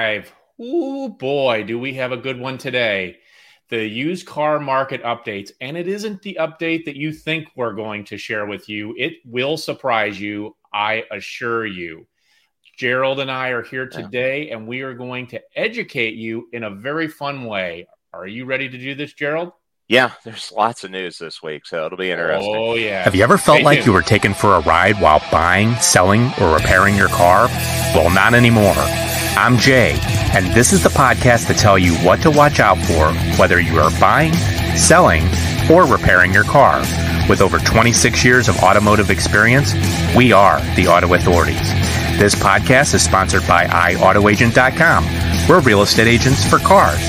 Oh boy, do we have a good one today. The used car market updates. And it isn't the update that you think we're going to share with you. It will surprise you, I assure you. Gerald and I are here today, and we are going to educate you in a very fun way. Are you ready to do this, Gerald? Yeah, there's lots of news this week, so it'll be interesting. Oh, yeah. Have you ever felt Stay like tuned. you were taken for a ride while buying, selling, or repairing your car? Well, not anymore. I'm Jay, and this is the podcast to tell you what to watch out for whether you are buying, selling, or repairing your car. With over 26 years of automotive experience, we are the Auto Authorities. This podcast is sponsored by iAutoAgent.com. We're real estate agents for cars.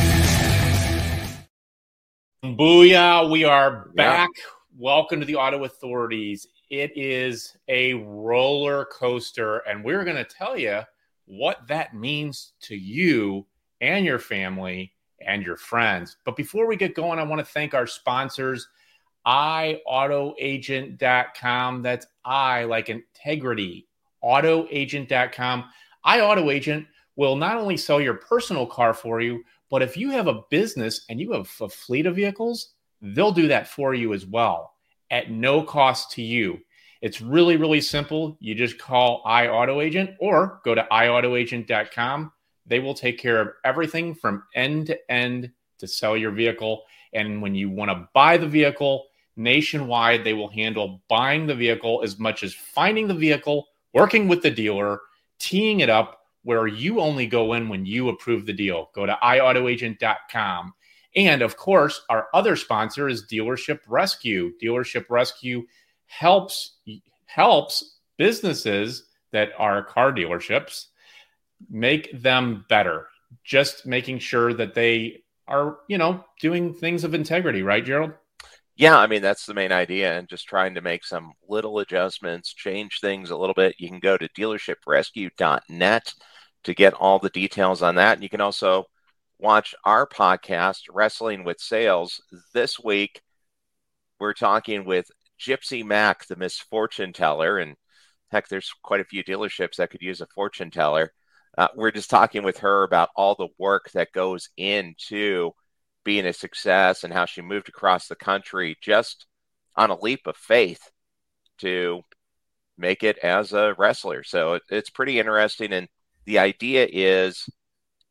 Booyah, we are Yeah. back. Welcome to the Auto Authorities. It is a roller coaster, and we're going to tell you what that means to you and your family and your friends. But before we get going, I want to thank our sponsors, iAutoAgent.com. That's I like integrity, autoagent.com. iAutoAgent will not only sell your personal car for you, but if you have a business and you have a fleet of vehicles, they'll do that for you as well at no cost to you. It's really, really simple. You just call iAutoAgent or go to iAutoAgent.com. They will take care of everything from end to end to sell your vehicle. And when you want to buy the vehicle nationwide, they will handle buying the vehicle as much as finding the vehicle, working with the dealer, teeing it up, where you only go in when you approve the deal. Go to iAutoAgent.com. And of course, our other sponsor is Dealership Rescue. Dealership Rescue helps helps businesses that are car dealerships make them better. Just making sure that they are, you know, doing things of integrity, right, Gerald? Yeah, I mean, that's the main idea, and just trying to make some little adjustments, change things a little bit. You can go to dealershiprescue.net to get all the details on that. And you can also watch our podcast, Wrestling with Sales. This week, we're talking with Gypsy Mac, the misfortune teller. And heck, there's quite a few dealerships that could use a fortune teller. Uh, we're just talking with her about all the work that goes into being a success and how she moved across the country just on a leap of faith to make it as a wrestler. So it, it's pretty interesting. And the idea is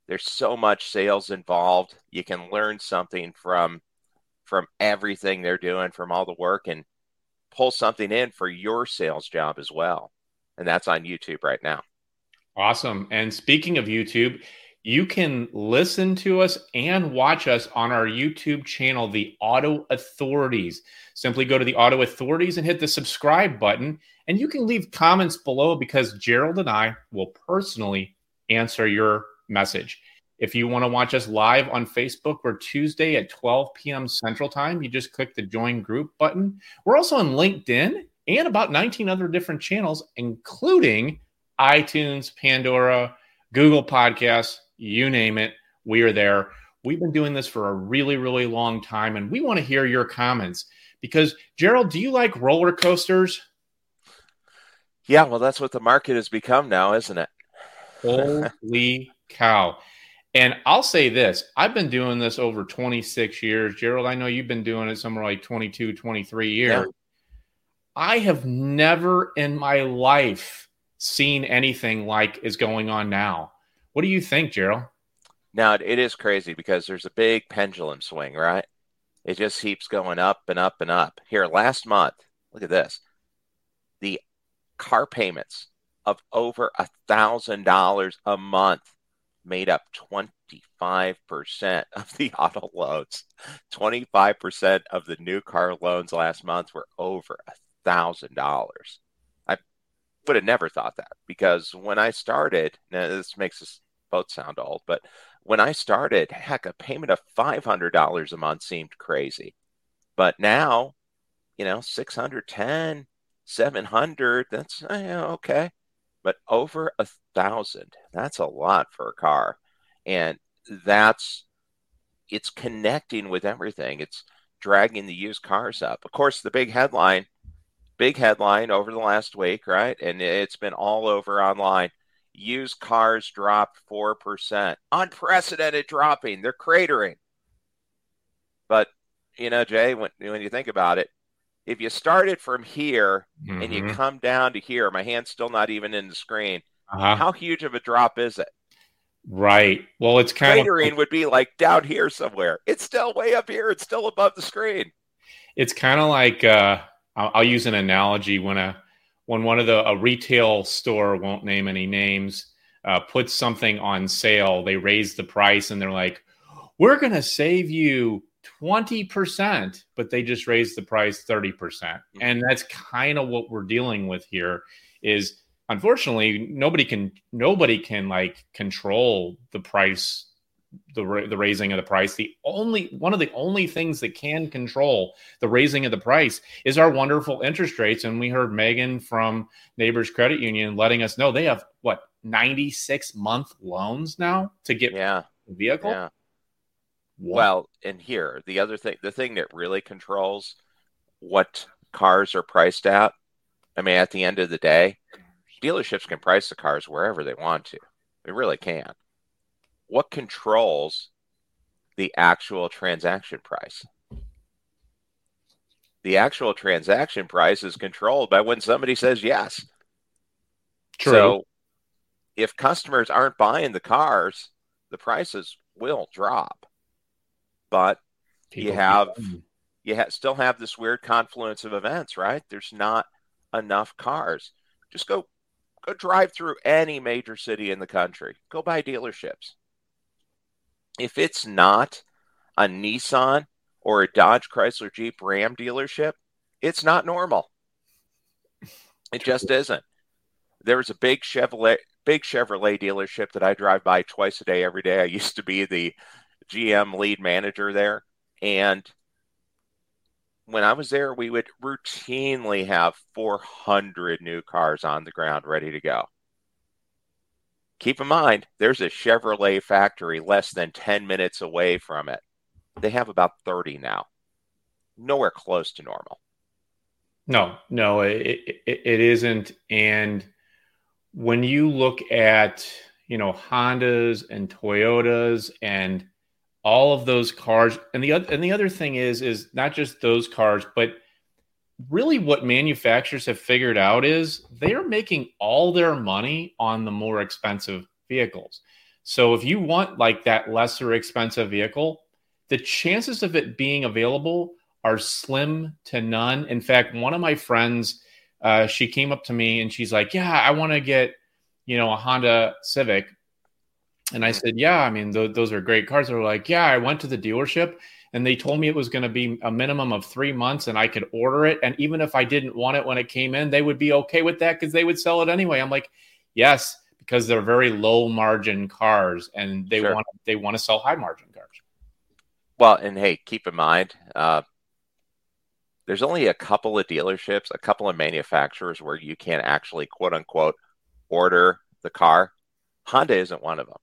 there's so much sales involved. You can learn something from from everything they're doing, from all the work, and pull something in for your sales job as well. And that's on YouTube right now. Awesome. And speaking of YouTube, you can listen to us and watch us on our YouTube channel, The Auto Authorities. Simply go to The Auto Authorities and hit the subscribe button. And you can leave comments below because Gerald and I will personally answer your message. If you want to watch us live on Facebook, we're Tuesday at 12 p.m. Central Time. You just click the join group button. We're also on LinkedIn and about 19 other different channels, including iTunes, Pandora, Google Podcasts, you name it. We are there. We've been doing this for a really, really long time, and we want to hear your comments because, Gerald, do you like roller coasters? Yeah, well, that's what the market has become now, isn't it? Holy cow. And I'll say this I've been doing this over 26 years. Gerald, I know you've been doing it somewhere like 22, 23 years. Yeah. I have never in my life seen anything like is going on now. What do you think, Gerald? Now it is crazy because there's a big pendulum swing, right? It just keeps going up and up and up. Here, last month, look at this. The car payments of over a thousand dollars a month made up 25% of the auto loans. 25% of the new car loans last month were over a thousand dollars. I would have never thought that because when I started, now this makes us both sound old, but when I started, heck, a payment of $500 a month seemed crazy. But now, you know, 610, 700, that's eh, okay. But over a thousand, that's a lot for a car. And that's, it's connecting with everything. It's dragging the used cars up. Of course, the big headline, big headline over the last week, right? And it's been all over online used cars dropped 4%. Unprecedented dropping. They're cratering. But, you know, Jay, when, when you think about it, if you started from here mm-hmm. and you mm-hmm. come down to here, my hand's still not even in the screen. Uh-huh. How huge of a drop is it? Right. Well, it's kind Cratering of would be like down here somewhere. It's still way up here. It's still above the screen. It's kind of like uh, I'll, I'll, use an analogy when a when one of the a retail store won't name any names uh, puts something on sale. They raise the price and they're like, "We're going to save you 20%, but they just raised the price 30%. percent mm hmm And that's kind of what we're dealing with here is unfortunately nobody can nobody can like control the price the the raising of the price. The only one of the only things that can control the raising of the price is our wonderful interest rates and we heard Megan from Neighbors Credit Union letting us know they have what 96 month loans now to get yeah. a vehicle. Yeah. What? Well, and here, the other thing, the thing that really controls what cars are priced at, I mean, at the end of the day, dealerships can price the cars wherever they want to. They really can. What controls the actual transaction price? The actual transaction price is controlled by when somebody says yes. True. So if customers aren't buying the cars, the prices will drop but People you have you ha- still have this weird confluence of events, right? There's not enough cars. Just go go drive through any major city in the country. Go buy dealerships. If it's not a Nissan or a Dodge Chrysler Jeep Ram dealership, it's not normal. It just isn't. There was a big Chevrolet big Chevrolet dealership that I drive by twice a day every day. I used to be the GM lead manager there. And when I was there, we would routinely have 400 new cars on the ground ready to go. Keep in mind, there's a Chevrolet factory less than 10 minutes away from it. They have about 30 now. Nowhere close to normal. No, no, it, it, it isn't. And when you look at, you know, Hondas and Toyotas and all of those cars. And the and the other thing is is not just those cars but really what manufacturers have figured out is they're making all their money on the more expensive vehicles. So if you want like that lesser expensive vehicle the chances of it being available are slim to none. In fact one of my friends uh, she came up to me and she's like yeah i want to get you know a honda civic and I said, Yeah, I mean, th- those are great cars. They were like, Yeah, I went to the dealership and they told me it was going to be a minimum of three months and I could order it. And even if I didn't want it when it came in, they would be okay with that because they would sell it anyway. I'm like, Yes, because they're very low margin cars and they sure. want they want to sell high margin cars. Well, and hey, keep in mind, uh, there's only a couple of dealerships, a couple of manufacturers where you can actually quote unquote order the car. Honda isn't one of them.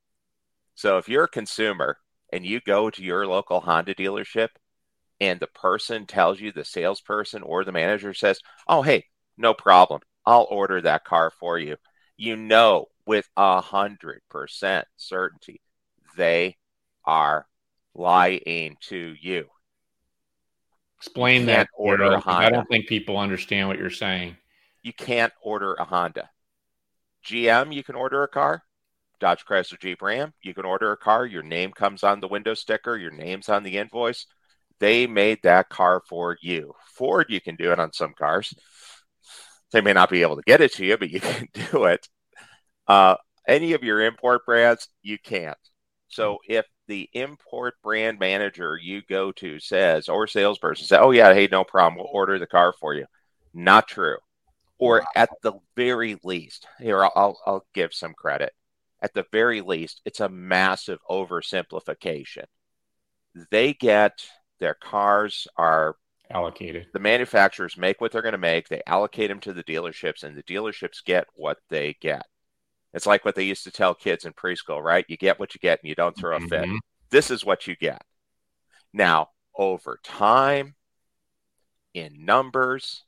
So if you're a consumer and you go to your local Honda dealership and the person tells you, the salesperson or the manager says, Oh, hey, no problem. I'll order that car for you. You know with a hundred percent certainty they are lying to you. Explain that order a Honda. I don't think people understand what you're saying. You can't order a Honda. GM, you can order a car. Dodge Chrysler Jeep Ram, you can order a car, your name comes on the window sticker, your name's on the invoice. They made that car for you. Ford, you can do it on some cars. They may not be able to get it to you, but you can do it. Uh, any of your import brands, you can't. So if the import brand manager you go to says, or salesperson says, oh, yeah, hey, no problem, we'll order the car for you. Not true. Or at the very least, here, I'll, I'll give some credit at the very least, it's a massive oversimplification. They get their cars are allocated. The manufacturers make what they're going to make, they allocate them to the dealerships, and the dealerships get what they get. It's like what they used to tell kids in preschool, right? You get what you get and you don't throw a fit. Mm-hmm. This is what you get. Now, over time, in numbers,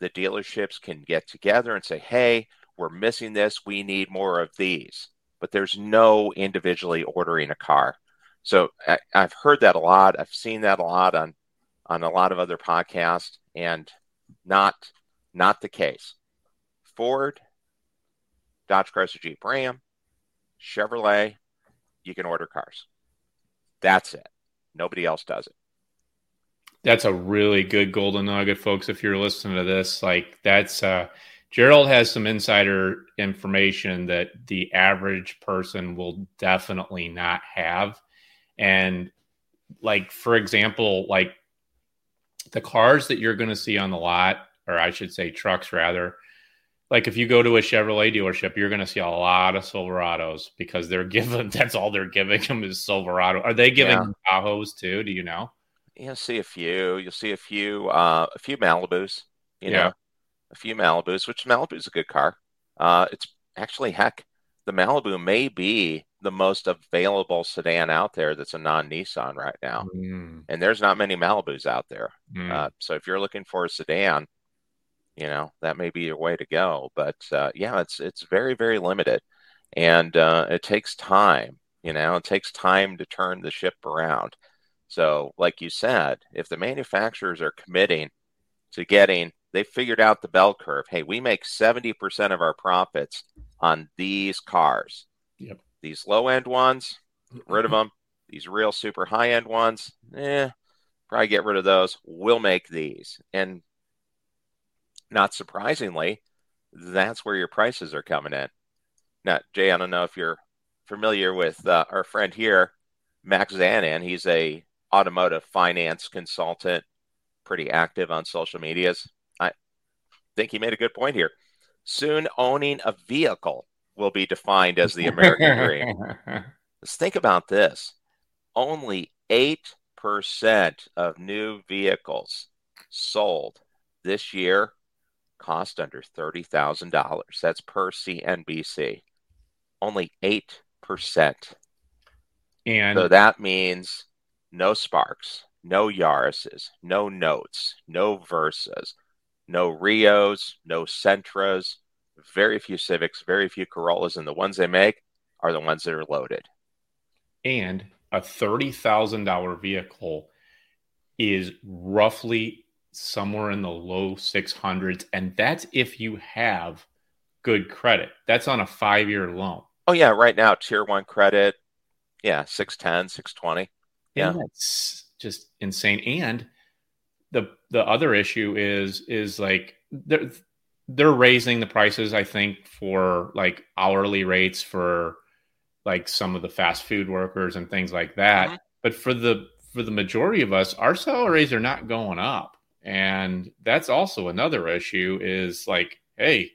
the dealerships can get together and say, hey, we're missing this. We need more of these. But there's no individually ordering a car. So I, have heard that a lot. I've seen that a lot on on a lot of other podcasts, and not not the case. Ford, Dodge Chrysler Jeep Ram, Chevrolet, you can order cars. That's it. Nobody else does it. That's a really good golden nugget, folks. If you're listening to this, like that's uh Gerald has some insider information that the average person will definitely not have. And like for example, like the cars that you're going to see on the lot, or I should say trucks rather, like if you go to a Chevrolet dealership, you're going to see a lot of Silverados because they're given that's all they're giving them is Silverado. Are they giving yeah. Tahoes too? Do you know? You'll see a few. You'll see a few, uh, a few Malibus. You yeah. know, a few Malibus, which Malibu's a good car. Uh, it's actually heck, the Malibu may be the most available sedan out there that's a non-Nissan right now, mm. and there's not many Malibus out there. Mm. Uh, so if you're looking for a sedan, you know that may be your way to go. But uh, yeah, it's it's very very limited, and uh, it takes time. You know, it takes time to turn the ship around. So, like you said, if the manufacturers are committing to getting, they figured out the bell curve. Hey, we make seventy percent of our profits on these cars. Yep. These low end ones, rid of them. These real super high end ones, eh, probably get rid of those. We'll make these, and not surprisingly, that's where your prices are coming in. Now, Jay, I don't know if you're familiar with uh, our friend here, Max Zanin. He's a automotive finance consultant, pretty active on social medias. Think he made a good point here. Soon, owning a vehicle will be defined as the American dream. Let's think about this. Only 8% of new vehicles sold this year cost under $30,000. That's per CNBC. Only 8%. And so that means no Sparks, no Yaris's, no Notes, no Versas, no Rios, no Sentras, very few Civics, very few Corollas, and the ones they make are the ones that are loaded. And a $30,000 vehicle is roughly somewhere in the low 600s. And that's if you have good credit. That's on a five year loan. Oh, yeah. Right now, tier one credit. Yeah. 610, 620. Yeah. And that's just insane. And the, the other issue is, is like, they're, they're raising the prices, I think, for like hourly rates for like some of the fast food workers and things like that. Mm-hmm. But for the, for the majority of us, our salaries are not going up and that's also another issue is like hey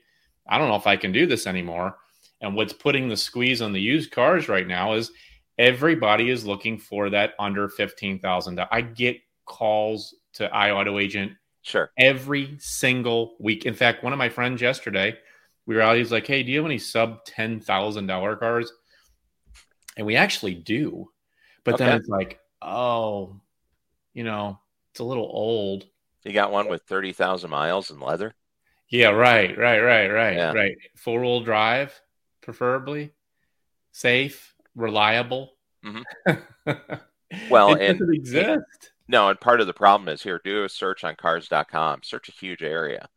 i don't know if i can do this anymore and what's putting the squeeze on the used cars right now is everybody is looking for that under $15000 i get calls to iAutoAgent sure every single week in fact one of my friends yesterday we were out he's like hey do you have any sub $10000 cars and we actually do but okay. then it's like oh you know it's a little old you got one with 30,000 miles in leather? Yeah, right, right, right, right, yeah. right. Four wheel drive, preferably, safe, reliable. Mm-hmm. well, it and, doesn't exist. No, and part of the problem is here, do a search on cars.com, search a huge area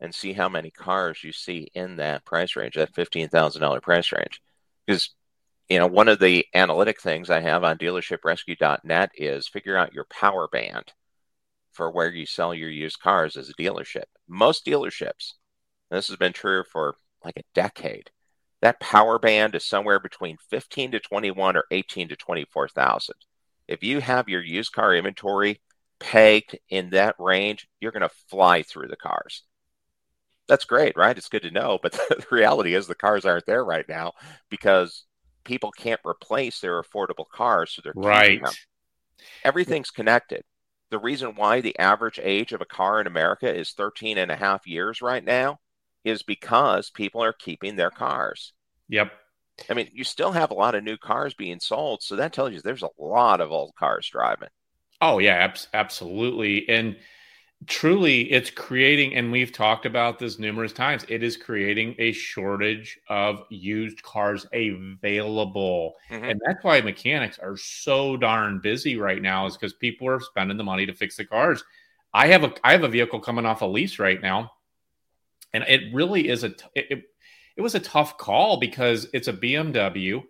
and see how many cars you see in that price range, that $15,000 price range. Because, you know, one of the analytic things I have on dealershiprescue.net is figure out your power band for where you sell your used cars as a dealership. Most dealerships, this has been true for like a decade, that power band is somewhere between 15 to 21 or 18 to 24,000. If you have your used car inventory pegged in that range, you're going to fly through the cars. That's great, right? It's good to know. But the reality is the cars aren't there right now because people can't replace their affordable cars. So they're right. Everything's connected the reason why the average age of a car in America is 13 and a half years right now is because people are keeping their cars. Yep. I mean, you still have a lot of new cars being sold, so that tells you there's a lot of old cars driving. Oh yeah, ab- absolutely. And truly it's creating and we've talked about this numerous times it is creating a shortage of used cars available mm-hmm. and that's why mechanics are so darn busy right now is because people are spending the money to fix the cars i have a i have a vehicle coming off a lease right now and it really is a it, it, it was a tough call because it's a bmw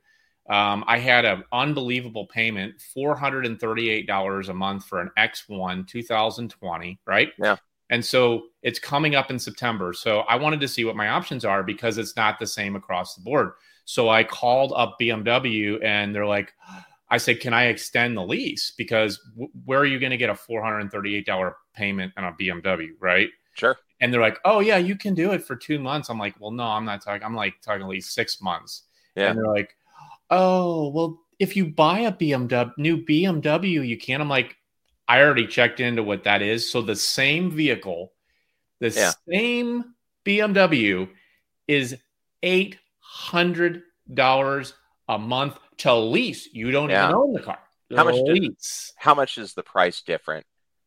um, I had an unbelievable payment, $438 a month for an X1 2020, right? Yeah. And so it's coming up in September. So I wanted to see what my options are because it's not the same across the board. So I called up BMW and they're like, I said, can I extend the lease? Because w- where are you going to get a $438 payment on a BMW, right? Sure. And they're like, oh, yeah, you can do it for two months. I'm like, well, no, I'm not talking. I'm like talking at least six months. Yeah. And they're like, oh, well, if you buy a BMW, new BMW, you can. I'm like, I already checked into what that is. So the same vehicle, the yeah. same BMW is $800 a month to lease. You don't yeah. even own the car. How much, lease. how much is the price different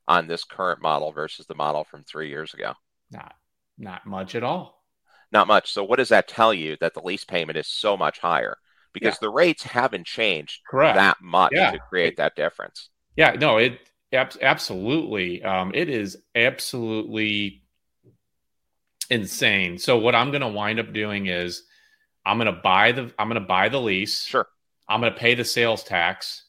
on this current model versus the model from three years ago? Not, not much at all. Not much. So what does that tell you that the lease payment is so much higher? because yeah. the rates haven't changed Correct. that much yeah. to create that difference. Yeah, no, it absolutely. Um, it is absolutely insane. So what I'm going to wind up doing is I'm going to buy the I'm going to buy the lease. Sure. I'm going to pay the sales tax,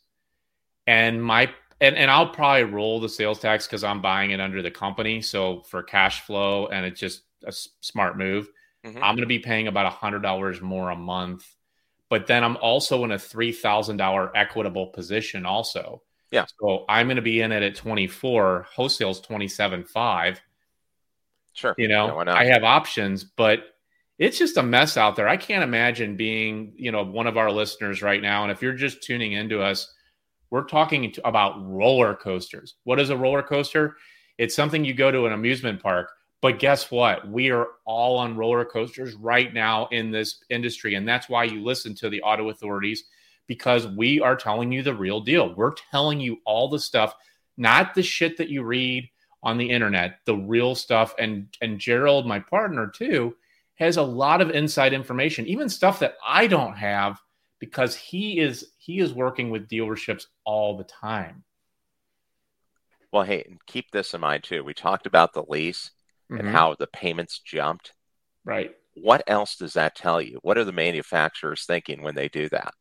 and my and, and I'll probably roll the sales tax because I'm buying it under the company. So for cash flow, and it's just a smart move. Mm-hmm. I'm going to be paying about a hundred dollars more a month but then I'm also in a three thousand dollar equitable position also. Yeah. So I'm going to be in it at 24. Wholesale's 27.5. Sure. You know, yeah, I have options, but it's just a mess out there. I can't imagine being, you know, one of our listeners right now. And if you're just tuning into us, we're talking about roller coasters. What is a roller coaster? It's something you go to an amusement park but guess what? We are all on roller coasters right now in this industry. And that's why you listen to the auto authorities because we are telling you the real deal. We're telling you all the stuff, not the shit that you read on the internet, the real stuff. And and Gerald, my partner too, has a lot of inside information, even stuff that I don't have because he is he is working with dealerships all the time. Well, hey, keep this in mind too. We talked about the lease mm-hmm. and how the payments jumped. Right. What else does that tell you? What are the manufacturers thinking when they do that?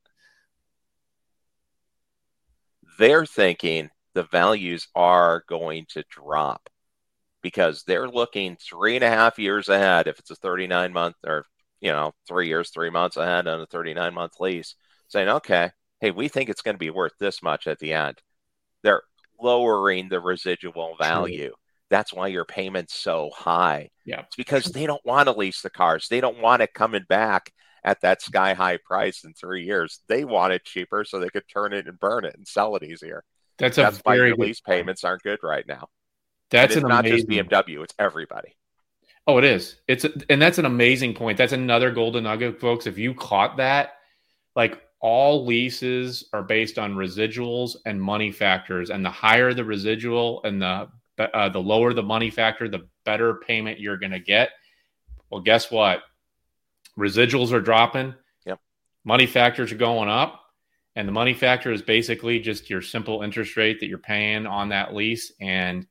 They're thinking the values are going to drop because they're looking three and a half years ahead if it's a 39 month or you know three years three months ahead on a 39 month lease saying okay hey we think it's going to be worth this much at the end they're lowering the residual value True. That's why your payment's so high. Yeah. It's because they don't want to lease the cars. They don't want it coming back at that sky high price in three years. They want it cheaper so they could turn it and burn it and sell it easier. That's a That's why your lease payments aren't good right now. That's an not amazing... just BMW, it's everybody. Oh, it is. It's a, and that's an amazing point. That's another golden nugget, folks. If you caught that, like all leases are based on residuals and money factors, and the higher the residual and the uh, the lower the money factor, the better payment you're going to get. Well, guess what? Residuals are dropping. Yep. Money factors are going up. And the money factor is basically just your simple interest rate that you're paying on that lease. And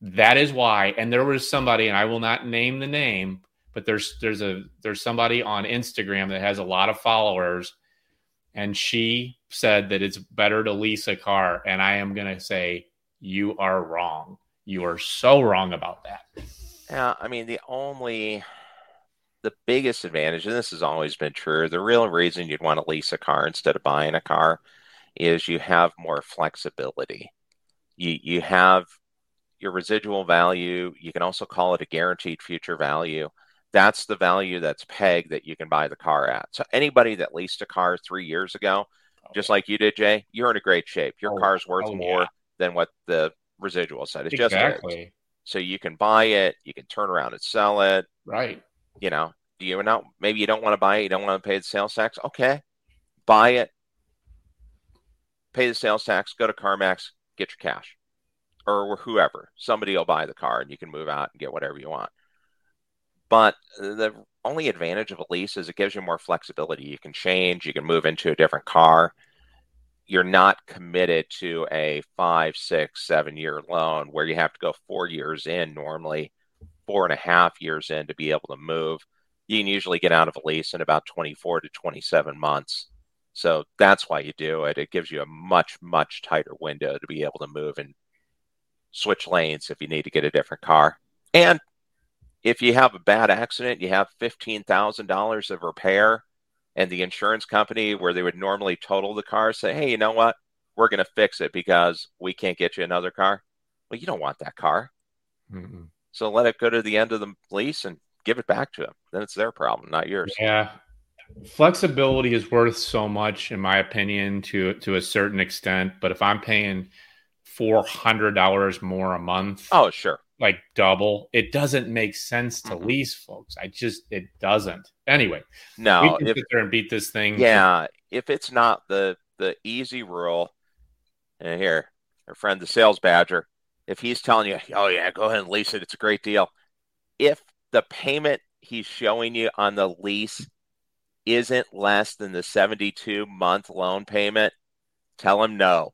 that is why. And there was somebody, and I will not name the name, but there's there's a there's somebody on Instagram that has a lot of followers, and she said that it's better to lease a car. And I am gonna say you are wrong. You are so wrong about that. Yeah, I mean, the only, the biggest advantage, and this has always been true, the real reason you'd want to lease a car instead of buying a car is you have more flexibility. You, you have your residual value. You can also call it a guaranteed future value. That's the value that's pegged that you can buy the car at. So anybody that leased a car three years ago, oh, just like you did, Jay, you're in a great shape. Your oh, car's worth oh, more yeah. than what the residual said. It's exactly. just so you can buy it, you can turn around and sell it. Right. You know, do you not maybe you don't want to buy it, you don't want to pay the sales tax. Okay. Buy it, pay the sales tax, go to CarMax, get your cash. Or whoever. Somebody will buy the car and you can move out and get whatever you want. But the only advantage of a lease is it gives you more flexibility. You can change, you can move into a different car. You're not committed to a five, six, seven year loan where you have to go four years in normally, four and a half years in to be able to move. You can usually get out of a lease in about 24 to 27 months. So that's why you do it. It gives you a much, much tighter window to be able to move and switch lanes if you need to get a different car. And if you have a bad accident, you have $15,000 of repair, and the insurance company where they would normally total the car say, hey, you know what? We're going to fix it because we can't get you another car. Well, you don't want that car. Mm-hmm. So let it go to the end of the lease and give it back to them. Then it's their problem, not yours. Yeah. Flexibility is worth so much, in my opinion, to to a certain extent. But if I'm paying four hundred dollars more a month, oh sure, like double. It doesn't make sense to mm-hmm. lease, folks. I just it doesn't. Anyway, no, we can if, sit there and beat this thing. Yeah, if it's not the the easy rule, and here, our friend the sales badger, if he's telling you, oh yeah, go ahead and lease it, it's a great deal. If the payment he's showing you on the lease isn't less than the 72 month loan payment, tell him no.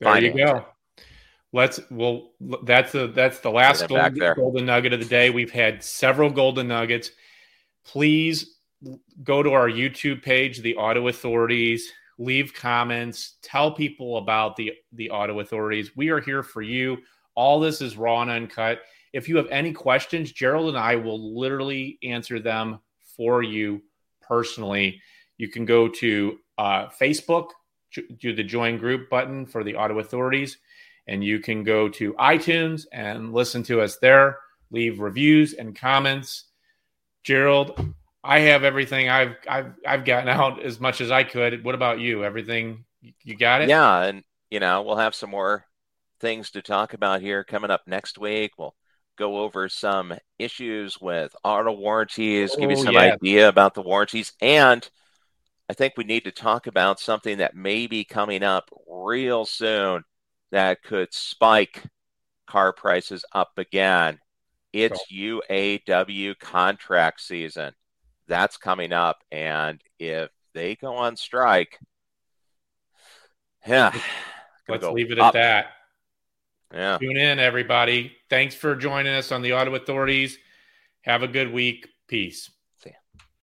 There Finance. you go. Let's well that's the that's the last golden, golden nugget of the day. We've had several golden nuggets. Please go to our youtube page the auto authorities. Leave comments. Tell people about the the auto authorities. We are here for you. All this is raw and uncut. If you have any questions gerald and i will literally answer them for you personally. You can go to uh, facebook do the join group button for the auto authorities and you can go to iTunes and listen to us there. Leave reviews and comments. Gerald, I have everything I've I've I've gotten out as much as I could. What about you? Everything you got it? Yeah, and you know we'll have some more things to talk about here coming up next week. We'll go over some issues with auto warranties, oh, give you oh, some yeah. idea about the warranties, and I think we need to talk about something that may be coming up real soon that could spike car prices up again. It's UAW contract season. That's coming up. And if they go on strike, yeah. Let's leave it up. at that. Yeah. Tune in, everybody. Thanks for joining us on the Auto Authorities. Have a good week. Peace.